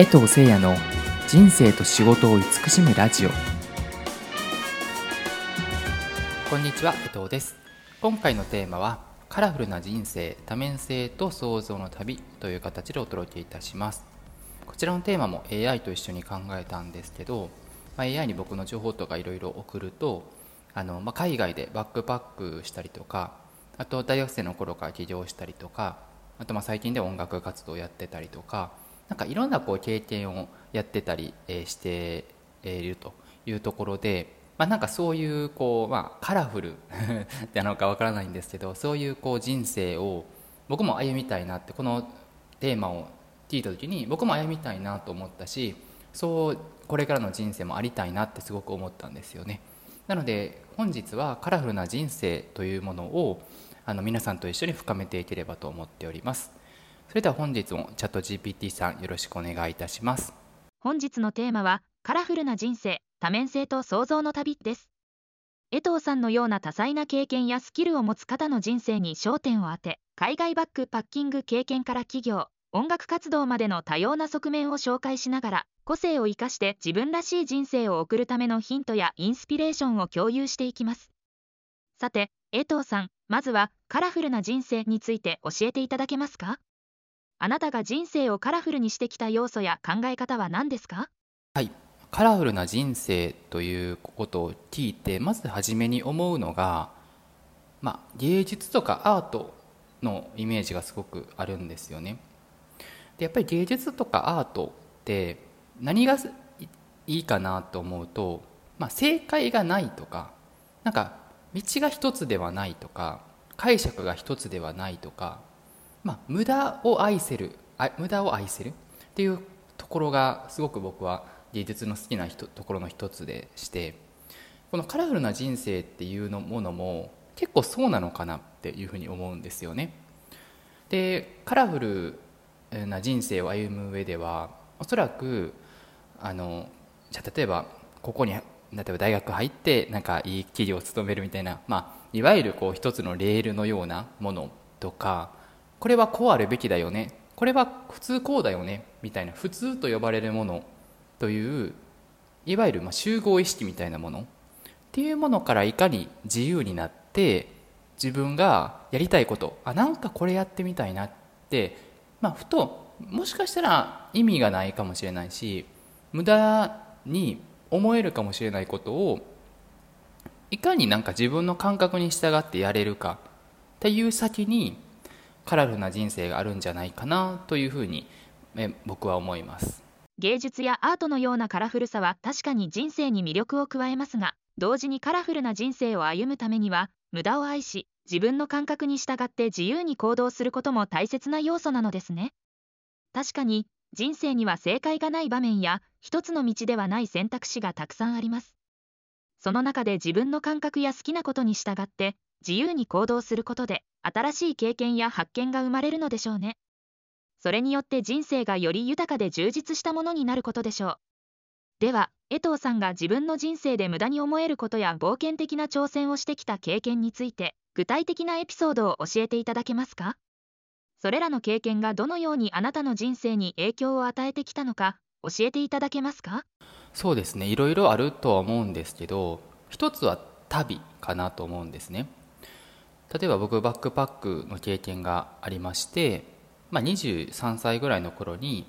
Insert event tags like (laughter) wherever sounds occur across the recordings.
江藤誠也の人生と仕事を慈しむラジオ。こんにちは江藤です。今回のテーマはカラフルな人生多面性と創造の旅という形でお届けいたします。こちらのテーマも AI と一緒に考えたんですけど、まあ、AI に僕の情報とかいろいろ送るとあの、まあ、海外でバックパックしたりとかあと大学生の頃から起業したりとかあとまあ最近で音楽活動をやってたりとかなんかいろんなこう経験をやってたりえしているというところで、まあ、なんかそういうこう、まあ、カラフル (laughs) なのかわからないんですけどそういうこう人生を僕も歩みたいなってこのテーマを聞いた時に僕も歩みたいなと思ったしそうこれからの人生もありたいなってすごく思ったんですよね。なので本日はカラフルな人生というものをあの皆さんと一緒に深めていければと思っております。それでは本日もチャット GPT さんよろしくお願いいたします。本日のテーマはカラフルな人生多面性と創造の旅です。江藤さんのような多彩な経験やスキルを持つ方の人生に焦点を当て海外バックパッキング経験から企業音楽活動までの多様な側面を紹介しながら個性を生かして自分らしい人生を送るためのヒントやインスピレーションを共有していきます。さて江藤さんまずはカラフルな人生について教えていただけますか？あなたが人生をカラフルにしてきた要素や考え方は何ですか？はい。カラフルな人生ということを聞いてまず初めに思うのが、まあ、芸術とかアートのイメージがすごくあるんですよね。でやっぱり芸術とかアートって何がいいかなと思うと、まあ、正解がないとかなんか道が一つではないとか解釈が一つではないとかまあ、無駄を愛せる無駄を愛せるっていうところがすごく僕は芸術の好きなところの一つでしてこのカラフルな人生っていうのものも結構そうなのかなっていうふうに思うんですよね。でカラフルな人生を歩む上ではおそらくあのじゃ例えばここに例えば大学入ってなんかいい企業を務めるみたいな、まあ、いわゆるこう一つのレールのようなものとかこれはこうあるべきだよね。これは普通こうだよね。みたいな普通と呼ばれるものといういわゆるま集合意識みたいなもの。っていうものからいかに自由になって自分がやりたいことあなんかこれやってみたいなって、まあ、ふともしかしたら意味がないかもしれないし無駄に思えるかもしれないことをいかになんか自分の感覚に従ってやれるかっていう先にカラフルな人生があるんじゃないかなというふうに僕は思います。芸術やアートのようなカラフルさは確かに人生に魅力を加えますが同時にカラフルな人生を歩むためには無駄を愛し自分の感覚に従って自由に行動することも大切な要素なのですね。確かに人生には正解がない場面や一つの道ではない選択肢がたくさんあります。その中で自分の感覚や好きなことに従って自由に行動することで新しい経験や発見が生まれるのでしょうね。それによって人生がより豊かで充実したものになることでしょう。では江藤さんが自分の人生で無駄に思えることや冒険的な挑戦をしてきた経験について具体的なエピソードを教えていただけますか？それらの経験がどのようにあなたの人生に影響を与えてきたのか教えていただけますか？そうですね。いろいろあるとは思うんですけど一つは旅かなと思うんですね。例えば僕バックパックの経験がありまして、まあ、23歳ぐらいの頃に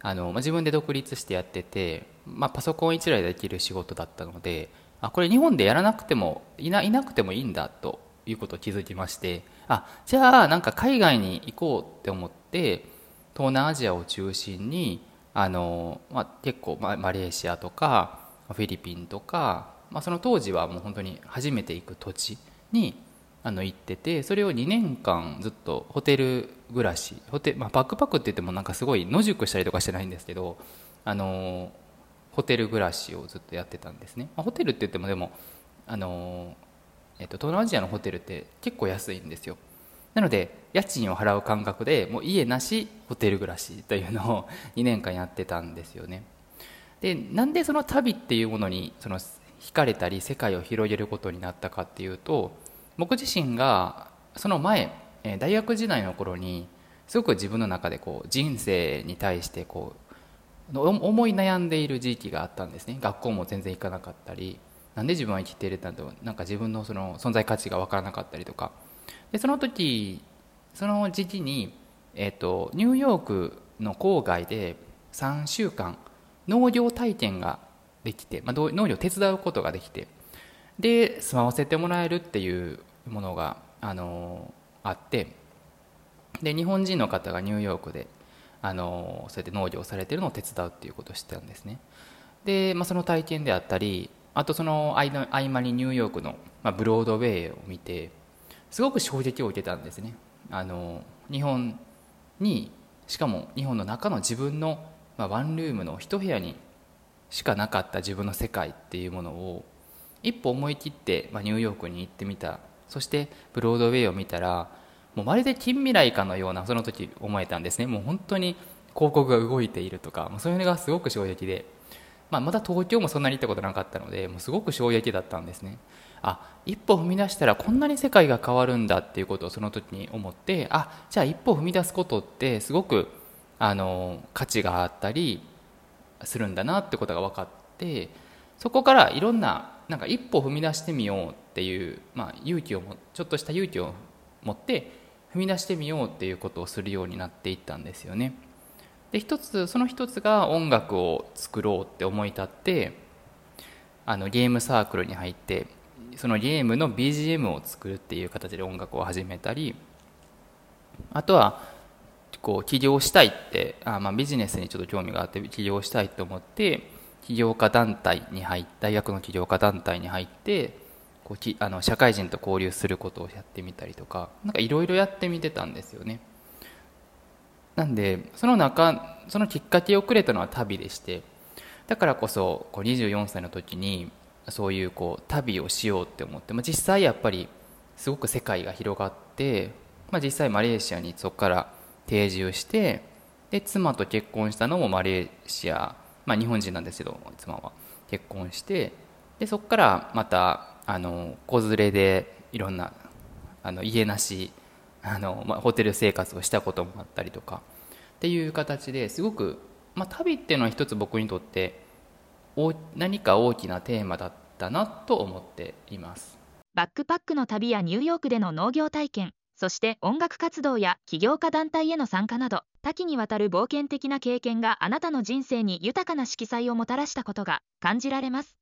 あの、まあ、自分で独立してやってて、まあ、パソコン1台でできる仕事だったのであこれ日本でやらなくてもいないなくてもいいんだということを気づきましてあじゃあなんか海外に行こうって思って東南アジアを中心にあの、まあ、結構ママレーシアとかフィリピンとか、まあ、その当時はもう本当に初めて行く土地にあの行っててそれを2年間ずっとホテル暮らしホテ、まあ、バックパックって言ってもなんかすごい野宿したりとかしてないんですけどあのホテル暮らしをずっとやってたんですね、まあ、ホテルって言ってもでもあの、えっと、東南アジアのホテルって結構安いんですよ。なので家賃を払う感覚でもう家なしホテル暮らしというのを (laughs) 2年間やってたんですよね。でなんでその旅っていうものにその惹かれたり世界を広げることになったかっていうと僕自身がその前大学時代の頃にすごく自分の中でこう人生に対してこう思い悩んでいる時期があったんですね。学校も全然行かなかったりなんで自分は生きているんだとなんか自分のその存在価値が分からなかったりとか。でその時その時期に、えーと、ニューヨークの郊外で3週間農業体験ができて、まあ、農業を手伝うことができてで住まわせてもらえるっていうものが、あのあってで日本人の方がニューヨークで、あのそうやって農業されてるのを手伝うっていうことをしてたんですね。で、まあ、その体験であったりあとその合間にニューヨークの、まあ、ブロードウェイを見てすごく衝撃を受けたんですね。あの日本にしかも日本の中の自分の、まあ、ワンルームの一部屋にしかなかった自分の世界っていうものを一歩思い切って、まあ、ニューヨークに行ってみた。そしてブロードウェイを見たらもうまるで近未来かのようなその時思えたんですね。もう本当に広告が動いているとかもうそういうのがすごく衝撃で、まあ、まだ東京もそんなに行ったことなかったのでもうすごく衝撃だったんですね。あ一歩踏み出したらこんなに世界が変わるんだっていうことをその時に思ってあじゃあ一歩踏み出すことってすごくあの価値があったりするんだなってことが分かってそこからいろんななんか一歩踏み出してみようっていう、まあ、勇気をもちょっとした勇気を持って踏み出してみようっていうことをするようになっていったんですよね。で一つその一つが音楽を作ろうって思い立ってあのゲームサークルに入ってそのゲームの BGM を作るっていう形で音楽を始めたりあとはこう起業したいってあ、まあ、ビジネスにちょっと興味があって起業したいと思って起業家団体に入大学の起業家団体に入ってこうきあの社会人と交流することをやってみたりとかなんかいろいろやってみてたんですよね。なんでその中そのきっかけをくれたのは旅でしてだからこそこう24歳の時にそういうこう旅をしようって思って、まあ、実際やっぱりすごく世界が広がって、まあ、実際マレーシアにそこから定住してで妻と結婚したのもマレーシア、まあ、日本人なんですけど妻は結婚してでそこからまたあの子連れでいろんなあの家なしあの、まあ、ホテル生活をしたこともあったりとかっていう形ですごく、まあ、旅っていうのは一つ僕にとって何か大きなテーマだったなと思っています。バックパックの旅やニューヨークでの農業体験。そして音楽活動や起業家団体への参加など多岐にわたる冒険的な経験があなたの人生に豊かな色彩をもたらしたことが感じられます。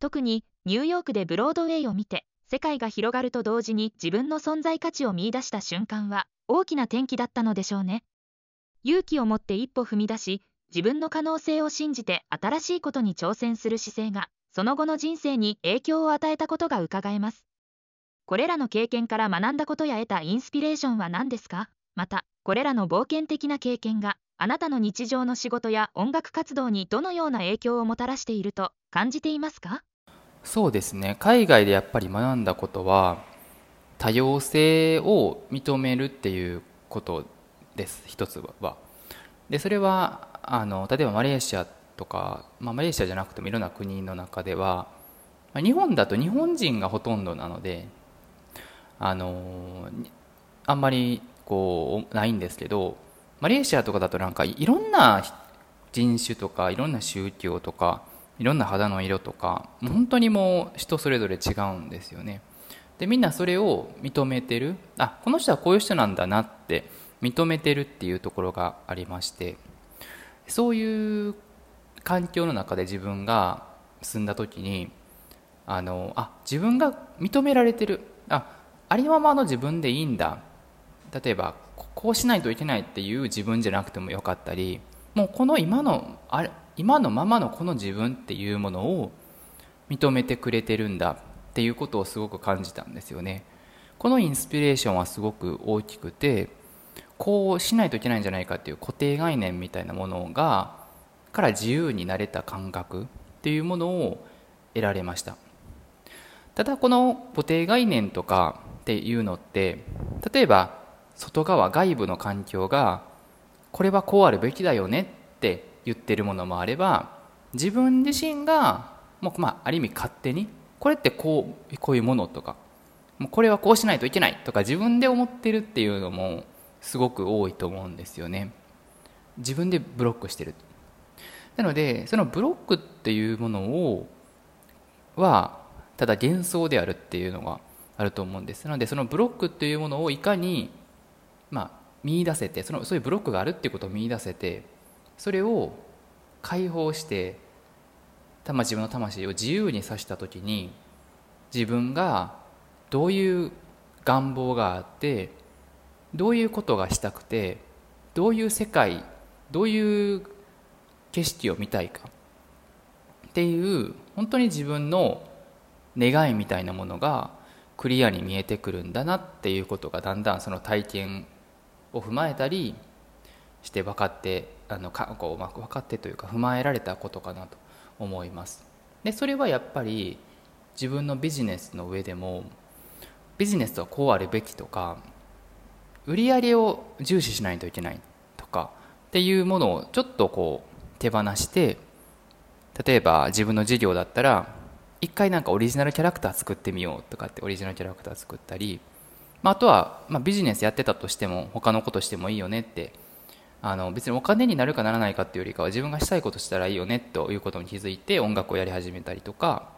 特にニューヨークでブロードウェイを見て世界が広がると同時に自分の存在価値を見いだした瞬間は大きな転機だったのでしょうね。勇気を持って一歩踏み出し自分の可能性を信じて新しいことに挑戦する姿勢がその後の人生に影響を与えたことがうかがえます。これらの経験から学んだことや得たインスピレーションは何ですか？またこれらの冒険的な経験があなたの日常の仕事や音楽活動にどのような影響をもたらしていると感じていますか？そうですね。海外でやっぱり学んだことは多様性を認めるっていうことです。一つは。でそれはあの例えばマレーシアとか、まあ、マレーシアじゃなくてもいろんな国の中では日本だと日本人がほとんどなのであのあんまりこうないんですけどマレーシアとかだとなんかいろんな人種とかいろんな宗教とかいろんな肌の色とか本当にもう人それぞれ違うんですよね。でみんなそれを認めてる。あこの人はこういう人なんだなって認めてるっていうところがありまして。そういう環境の中で自分が住んだ時にあのあ自分が認められてる。あありのままの自分でいいんだ。例えばこうしないといけないっていう自分じゃなくてもよかったりもうこの今のあれ今のままのこの自分っていうものを認めてくれてるんだっていうことをすごく感じたんですよね。このインスピレーションはすごく大きくてこうしないといけないんじゃないかっていう固定概念みたいなものがから自由になれた感覚っていうものを得られました。ただこの固定概念とかっていうのって例えば外側外部の環境がこれはこうあるべきだよねって言ってるものもあれば自分自身がもうまあある意味勝手にこれってこうこういうものとかもうこれはこうしないといけないとか自分で思ってるっていうのもすごく多いと思うんですよね。自分でブロックしてる。なのでそのブロックっていうものをはただ幻想であるっていうのがあると思うんです。なのでそのブロックっていうものをいかに、まあ、見出せてそのそういうブロックがあるっていうことを見出せてそれを解放して自分の魂を自由にさした時に自分がどういう願望があってどういうことがしたくてどういう世界どういう景色を見たいかっていう本当に自分の願いみたいなものがクリアに見えてくるんだなっていうことがだんだんその体験を踏まえたりして分かってあのかこう、ま、分かってというか踏まえられたことかなと思います。でそれはやっぱり自分のビジネスの上でもビジネスはこうあるべきとか売り上げを重視しないといけないとかっていうものをちょっとこう手放して例えば自分の事業だったら一回なんかオリジナルキャラクター作ってみようとかってオリジナルキャラクター作ったり、まあ、あとは、まあ、ビジネスやってたとしても他のことしてもいいよねってあの別にお金になるかならないかっていうよりかは自分がしたいことしたらいいよねということに気づいて音楽をやり始めたりとか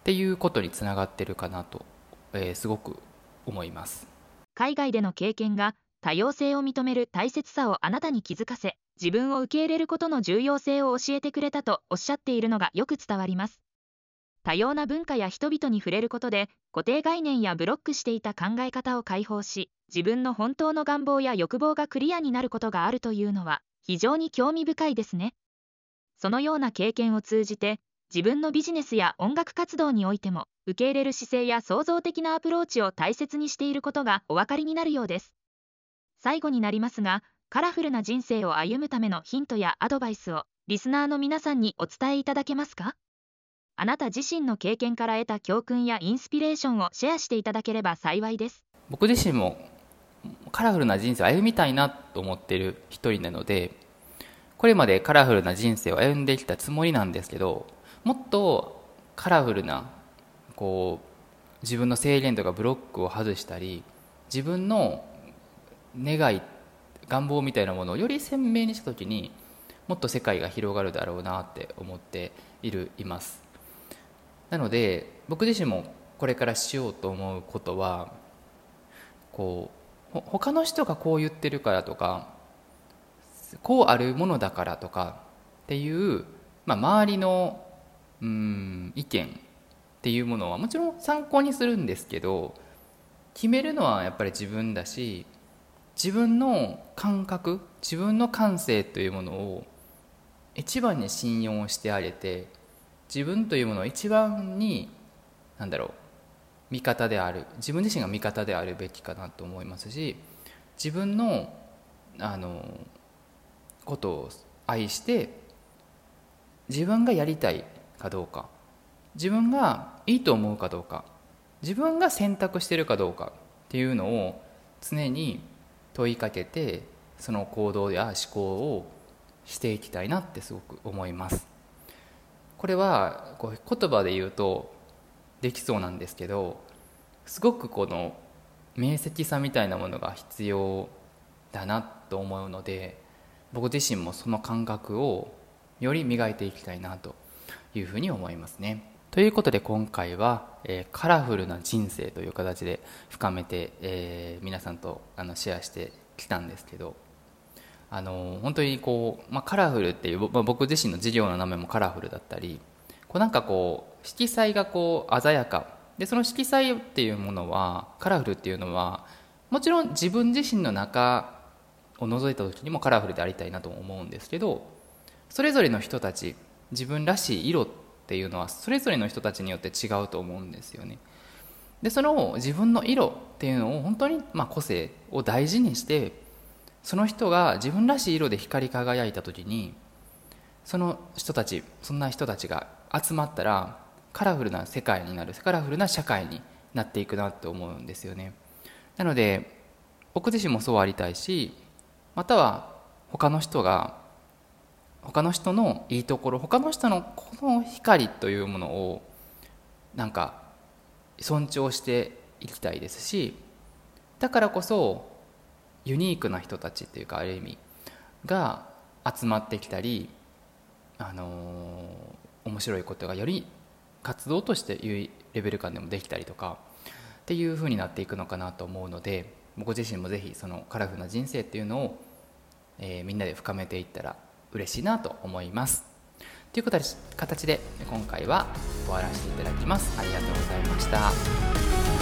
っていうことにつながってるかなと、えー、すごく思います。海外での経験が多様性を認める大切さをあなたに気づかせ自分を受け入れることの重要性を教えてくれたとおっしゃっているのがよく伝わります。多様な文化や人々に触れることで固定概念やブロックしていた考え方を解放し自分の本当の願望や欲望がクリアになることがあるというのは非常に興味深いですね。そのような経験を通じて自分のビジネスや音楽活動においても受け入れる姿勢や創造的なアプローチを大切にしていることがお分かりになるようです。最後になりますがカラフルな人生を歩むためのヒントやアドバイスをリスナーの皆さんにお伝えいただけますか？あなた自身の経験から得た教訓やインスピレーションをシェアしていただければ幸いです。僕自身もカラフルな人生を歩みたいなと思っている一人なのでこれまでカラフルな人生を歩んできたつもりなんですけどもっとカラフルなこう自分の制限とかブロックを外したり自分の願い願望みたいなものをより鮮明にした時にもっと世界が広がるだろうなって思っているいます。なので僕自身もこれからしようと思うことはこう他の人がこう言ってるからとかこうあるものだからとかっていう、まあ、周りのうん意見っていうものはもちろん参考にするんですけど決めるのはやっぱり自分だし自分の感覚自分の感性というものを一番に信用してあげて自分というものを一番に何だろう味方である。自分自身が味方であるべきかなと思いますし自分のあのことを愛して自分がやりたいかどうか。自分がいいと思うかどうか。自分が選択してるかどうかっていうのを常に問いかけてその行動や思考をしていきたいなってすごく思います。これはこう言葉で言うとできそうなんですけどすごくこの明晰さみたいなものが必要だなと思うので僕自身もその感覚をより磨いていきたいなというふうに思いますね。ということで今回は、えー、カラフルな人生という形で深めて、えー、皆さんとあのシェアしてきたんですけどあの本当にこう、まあ、カラフルっていう、まあ、僕自身の事業の名前もカラフルだったりこうなんかこう色彩がこう鮮やか。でその色彩っていうものはカラフルっていうのはもちろん自分自身の中を覗いた時にもカラフルでありたいなと思うんですけどそれぞれの人たち自分らしい色っていうのはそれぞれの人たちによって違うと思うんですよね。でその自分の色っていうのを本当にま個性を大事にしてその人が自分らしい色で光り輝いた時にその人たちそんな人たちが集まったらカラフルな世界になるカラフルな社会になっていくなって思うんですよね。なので僕自身もそうありたいしまたは他の人が他の人のいいところ他の人のこの光というものをなんか尊重していきたいですしだからこそユニークな人たちっていうかある意味が集まってきたりあのー、面白いことがより活動としていうレベル感でもできたりとかっていう風になっていくのかなと思うので僕自身もぜひそのカラフルな人生っていうのを、えー、みんなで深めていったら嬉しいなと思います。という形で今回は終わらせていただきます。ありがとうございました。